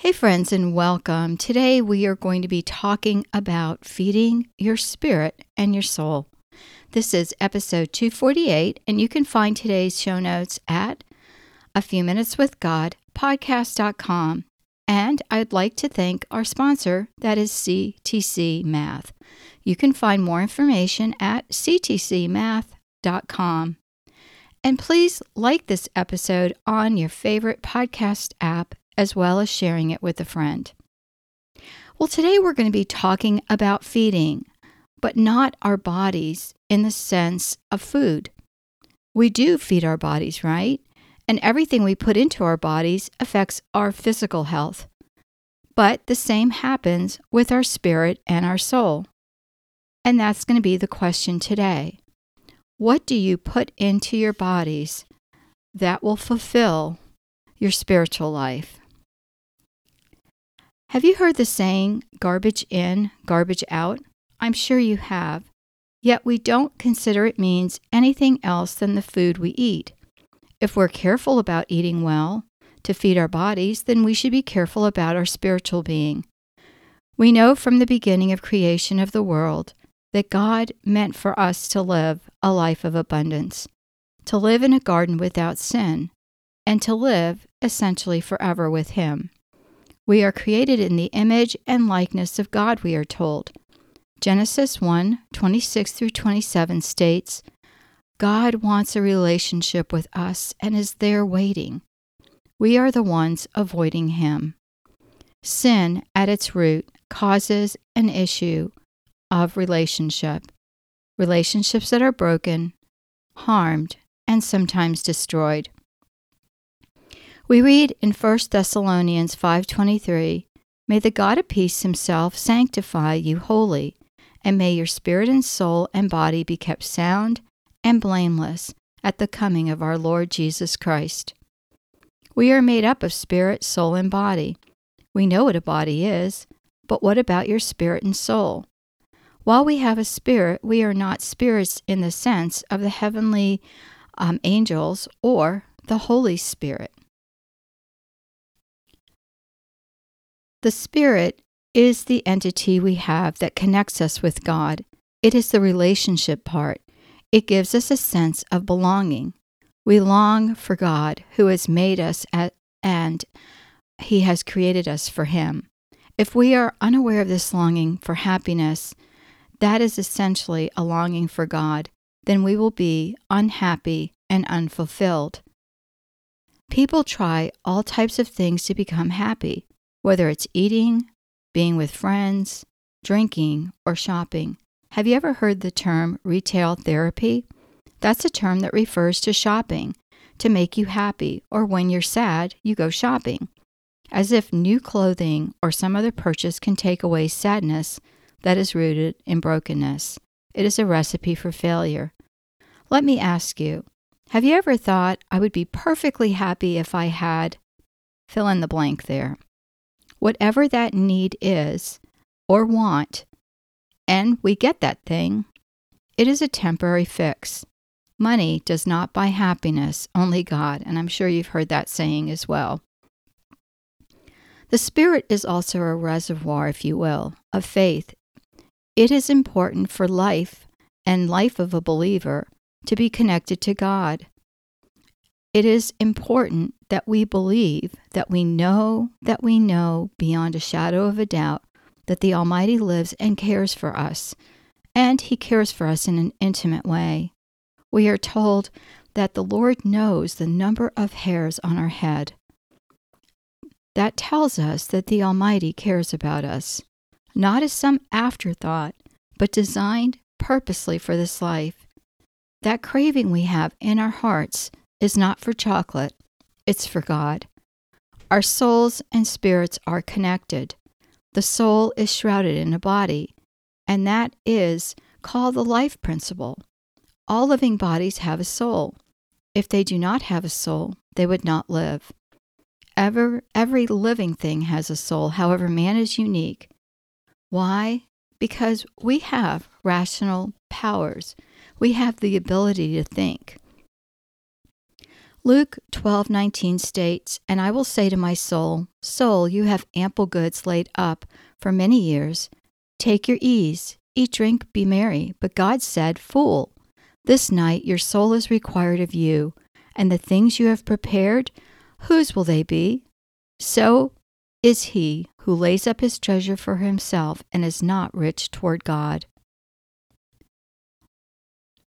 Hey, friends, and welcome. Today we are going to be talking about feeding your spirit and your soul. This is episode 248, and you can find today's show notes at a few minutes with God podcast.com. And I'd like to thank our sponsor, that is CTC Math. You can find more information at ctcmath.com. And please like this episode on your favorite podcast app as well as sharing it with a friend. Well, today we're going to be talking about feeding, but not our bodies in the sense of food. We do feed our bodies, right? And everything we put into our bodies affects our physical health. But the same happens with our spirit and our soul. And that's going to be the question today. What do you put into your bodies that will fulfill your spiritual life? Have you heard the saying, garbage in, garbage out? I'm sure you have. Yet we don't consider it means anything else than the food we eat. If we're careful about eating well to feed our bodies, then we should be careful about our spiritual being. We know from the beginning of creation of the world that God meant for us to live a life of abundance, to live in a garden without sin, and to live essentially forever with Him. We are created in the image and likeness of God, we are told. Genesis 1 26 through 27 states, God wants a relationship with us and is there waiting. We are the ones avoiding Him. Sin, at its root, causes an issue of relationship. Relationships that are broken, harmed, and sometimes destroyed. We read in 1 Thessalonians 5:23, "May the God of peace himself sanctify you wholly, and may your spirit and soul and body be kept sound and blameless at the coming of our Lord Jesus Christ." We are made up of spirit, soul, and body. We know what a body is, but what about your spirit and soul? While we have a spirit, we are not spirits in the sense of the heavenly um, angels or the Holy Spirit. The Spirit is the entity we have that connects us with God. It is the relationship part. It gives us a sense of belonging. We long for God who has made us at, and He has created us for Him. If we are unaware of this longing for happiness, that is essentially a longing for God, then we will be unhappy and unfulfilled. People try all types of things to become happy whether it's eating, being with friends, drinking, or shopping. Have you ever heard the term retail therapy? That's a term that refers to shopping to make you happy, or when you're sad, you go shopping. As if new clothing or some other purchase can take away sadness that is rooted in brokenness. It is a recipe for failure. Let me ask you have you ever thought I would be perfectly happy if I had fill in the blank there? Whatever that need is or want, and we get that thing, it is a temporary fix. Money does not buy happiness, only God, and I'm sure you've heard that saying as well. The Spirit is also a reservoir, if you will, of faith. It is important for life and life of a believer to be connected to God. It is important that we believe, that we know, that we know beyond a shadow of a doubt that the Almighty lives and cares for us, and He cares for us in an intimate way. We are told that the Lord knows the number of hairs on our head. That tells us that the Almighty cares about us, not as some afterthought, but designed purposely for this life. That craving we have in our hearts is not for chocolate, it's for God. Our souls and spirits are connected. The soul is shrouded in a body, and that is called the life principle. All living bodies have a soul. If they do not have a soul, they would not live. Ever, every living thing has a soul, however, man is unique. Why? Because we have rational powers. We have the ability to think. Luke 12:19 states, "And I will say to my soul, soul, you have ample goods laid up for many years. Take your ease, eat, drink, be merry." But God said, "Fool, this night your soul is required of you, and the things you have prepared, whose will they be? So is he who lays up his treasure for himself and is not rich toward God."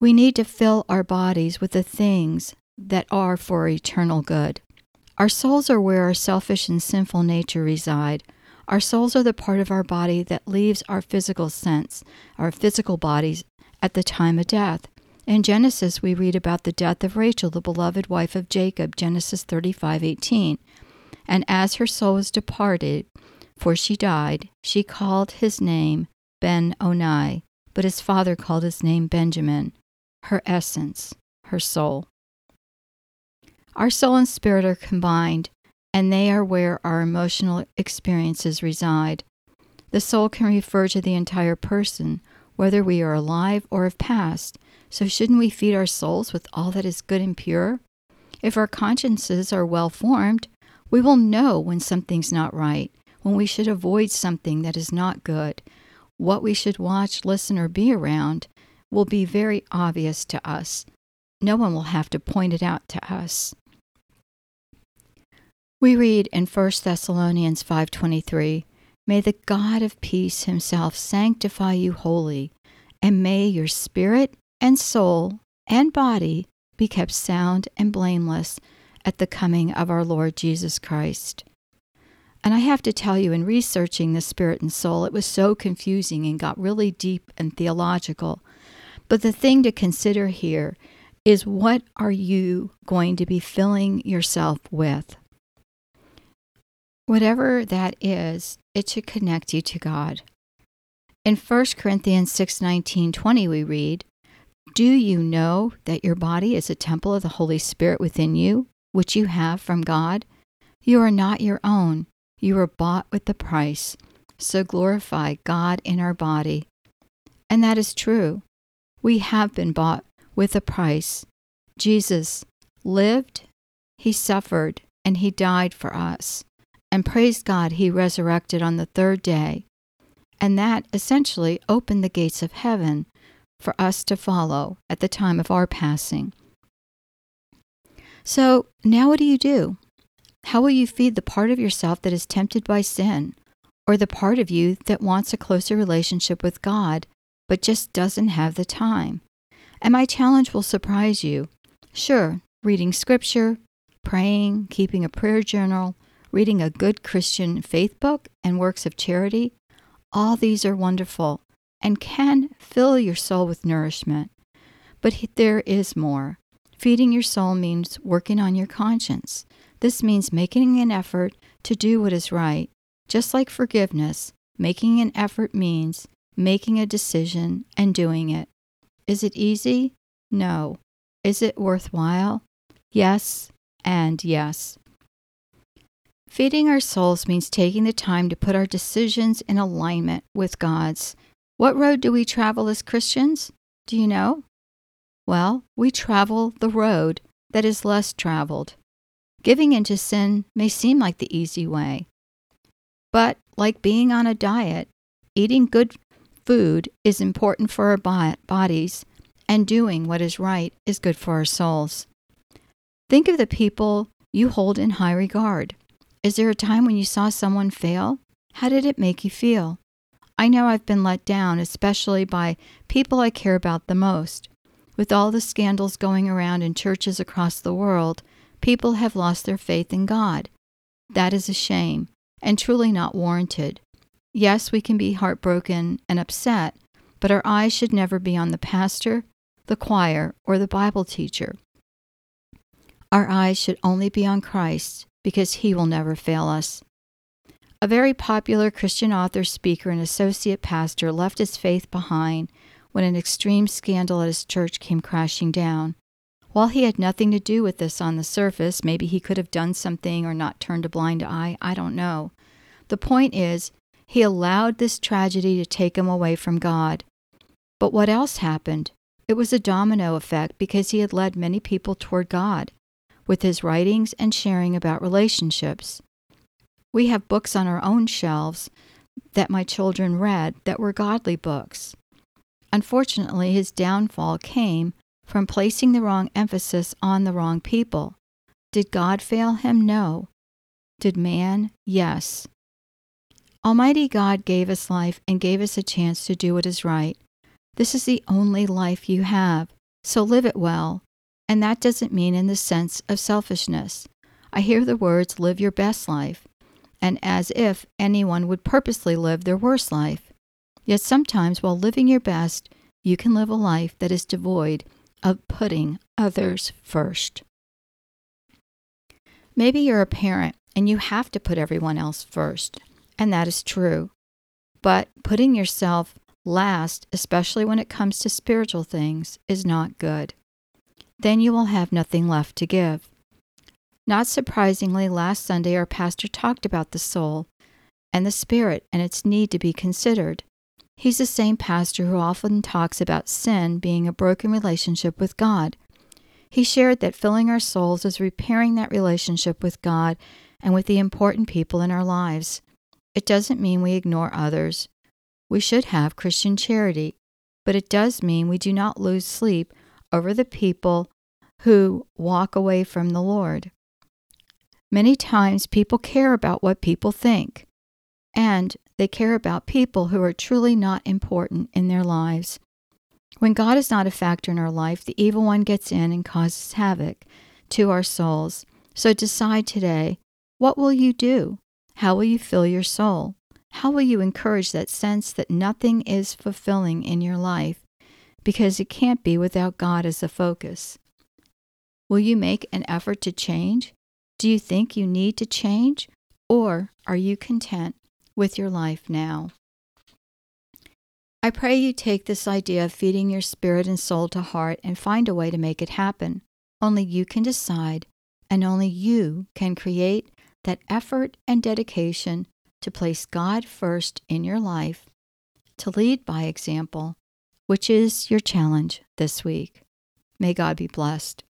We need to fill our bodies with the things that are for eternal good. Our souls are where our selfish and sinful nature reside. Our souls are the part of our body that leaves our physical sense, our physical bodies, at the time of death. In Genesis, we read about the death of Rachel, the beloved wife of Jacob, Genesis 35:18. And as her soul was departed, for she died, she called his name Ben Oni, but his father called his name Benjamin, her essence, her soul. Our soul and spirit are combined, and they are where our emotional experiences reside. The soul can refer to the entire person, whether we are alive or have passed. So, shouldn't we feed our souls with all that is good and pure? If our consciences are well formed, we will know when something's not right, when we should avoid something that is not good. What we should watch, listen, or be around will be very obvious to us. No one will have to point it out to us. We read in 1 Thessalonians 5:23, "May the God of peace himself sanctify you wholly, and may your spirit and soul and body be kept sound and blameless at the coming of our Lord Jesus Christ." And I have to tell you, in researching the spirit and soul, it was so confusing and got really deep and theological. But the thing to consider here is what are you going to be filling yourself with? Whatever that is, it should connect you to God. In 1 Corinthians 6 19 20, we read, Do you know that your body is a temple of the Holy Spirit within you, which you have from God? You are not your own, you were bought with the price. So glorify God in our body. And that is true. We have been bought with a price. Jesus lived, he suffered, and he died for us and praise God, he resurrected on the third day. And that essentially opened the gates of heaven for us to follow at the time of our passing. So, now what do you do? How will you feed the part of yourself that is tempted by sin, or the part of you that wants a closer relationship with God but just doesn't have the time? And my challenge will surprise you. Sure, reading scripture, praying, keeping a prayer journal, reading a good Christian faith book, and works of charity, all these are wonderful and can fill your soul with nourishment. But there is more. Feeding your soul means working on your conscience. This means making an effort to do what is right. Just like forgiveness, making an effort means making a decision and doing it. Is it easy? No. Is it worthwhile? Yes, and yes. Feeding our souls means taking the time to put our decisions in alignment with God's. What road do we travel as Christians? Do you know? Well, we travel the road that is less traveled. Giving into sin may seem like the easy way. But, like being on a diet, eating good food is important for our bodies, and doing what is right is good for our souls. Think of the people you hold in high regard. Is there a time when you saw someone fail? How did it make you feel? I know I've been let down, especially by people I care about the most. With all the scandals going around in churches across the world, people have lost their faith in God. That is a shame and truly not warranted. Yes, we can be heartbroken and upset, but our eyes should never be on the pastor, the choir, or the Bible teacher. Our eyes should only be on Christ because he will never fail us. A very popular Christian author, speaker, and associate pastor left his faith behind when an extreme scandal at his church came crashing down. While he had nothing to do with this on the surface, maybe he could have done something or not turned a blind eye, I don't know. The point is, he allowed this tragedy to take him away from God. But what else happened? It was a domino effect because he had led many people toward God. With his writings and sharing about relationships. We have books on our own shelves that my children read that were godly books. Unfortunately, his downfall came from placing the wrong emphasis on the wrong people. Did God fail him? No. Did man? Yes. Almighty God gave us life and gave us a chance to do what is right. This is the only life you have, so live it well. And that doesn't mean in the sense of selfishness. I hear the words live your best life, and as if anyone would purposely live their worst life. Yet sometimes, while living your best, you can live a life that is devoid of putting others first. Maybe you're a parent and you have to put everyone else first, and that is true. But putting yourself last, especially when it comes to spiritual things, is not good. Then you will have nothing left to give. Not surprisingly, last Sunday our pastor talked about the soul and the spirit and its need to be considered. He's the same pastor who often talks about sin being a broken relationship with God. He shared that filling our souls is repairing that relationship with God and with the important people in our lives. It doesn't mean we ignore others. We should have Christian charity, but it does mean we do not lose sleep over the people who walk away from the Lord. Many times people care about what people think, and they care about people who are truly not important in their lives. When God is not a factor in our life, the evil one gets in and causes havoc to our souls. So decide today what will you do? How will you fill your soul? How will you encourage that sense that nothing is fulfilling in your life because it can't be without God as a focus? Will you make an effort to change? Do you think you need to change? Or are you content with your life now. I pray you take this idea of feeding your spirit and soul to heart and find a way to make it happen. Only you can decide, and only you can create that effort and dedication to place God first in your life, to lead by example, which is your challenge this week. May God be blessed.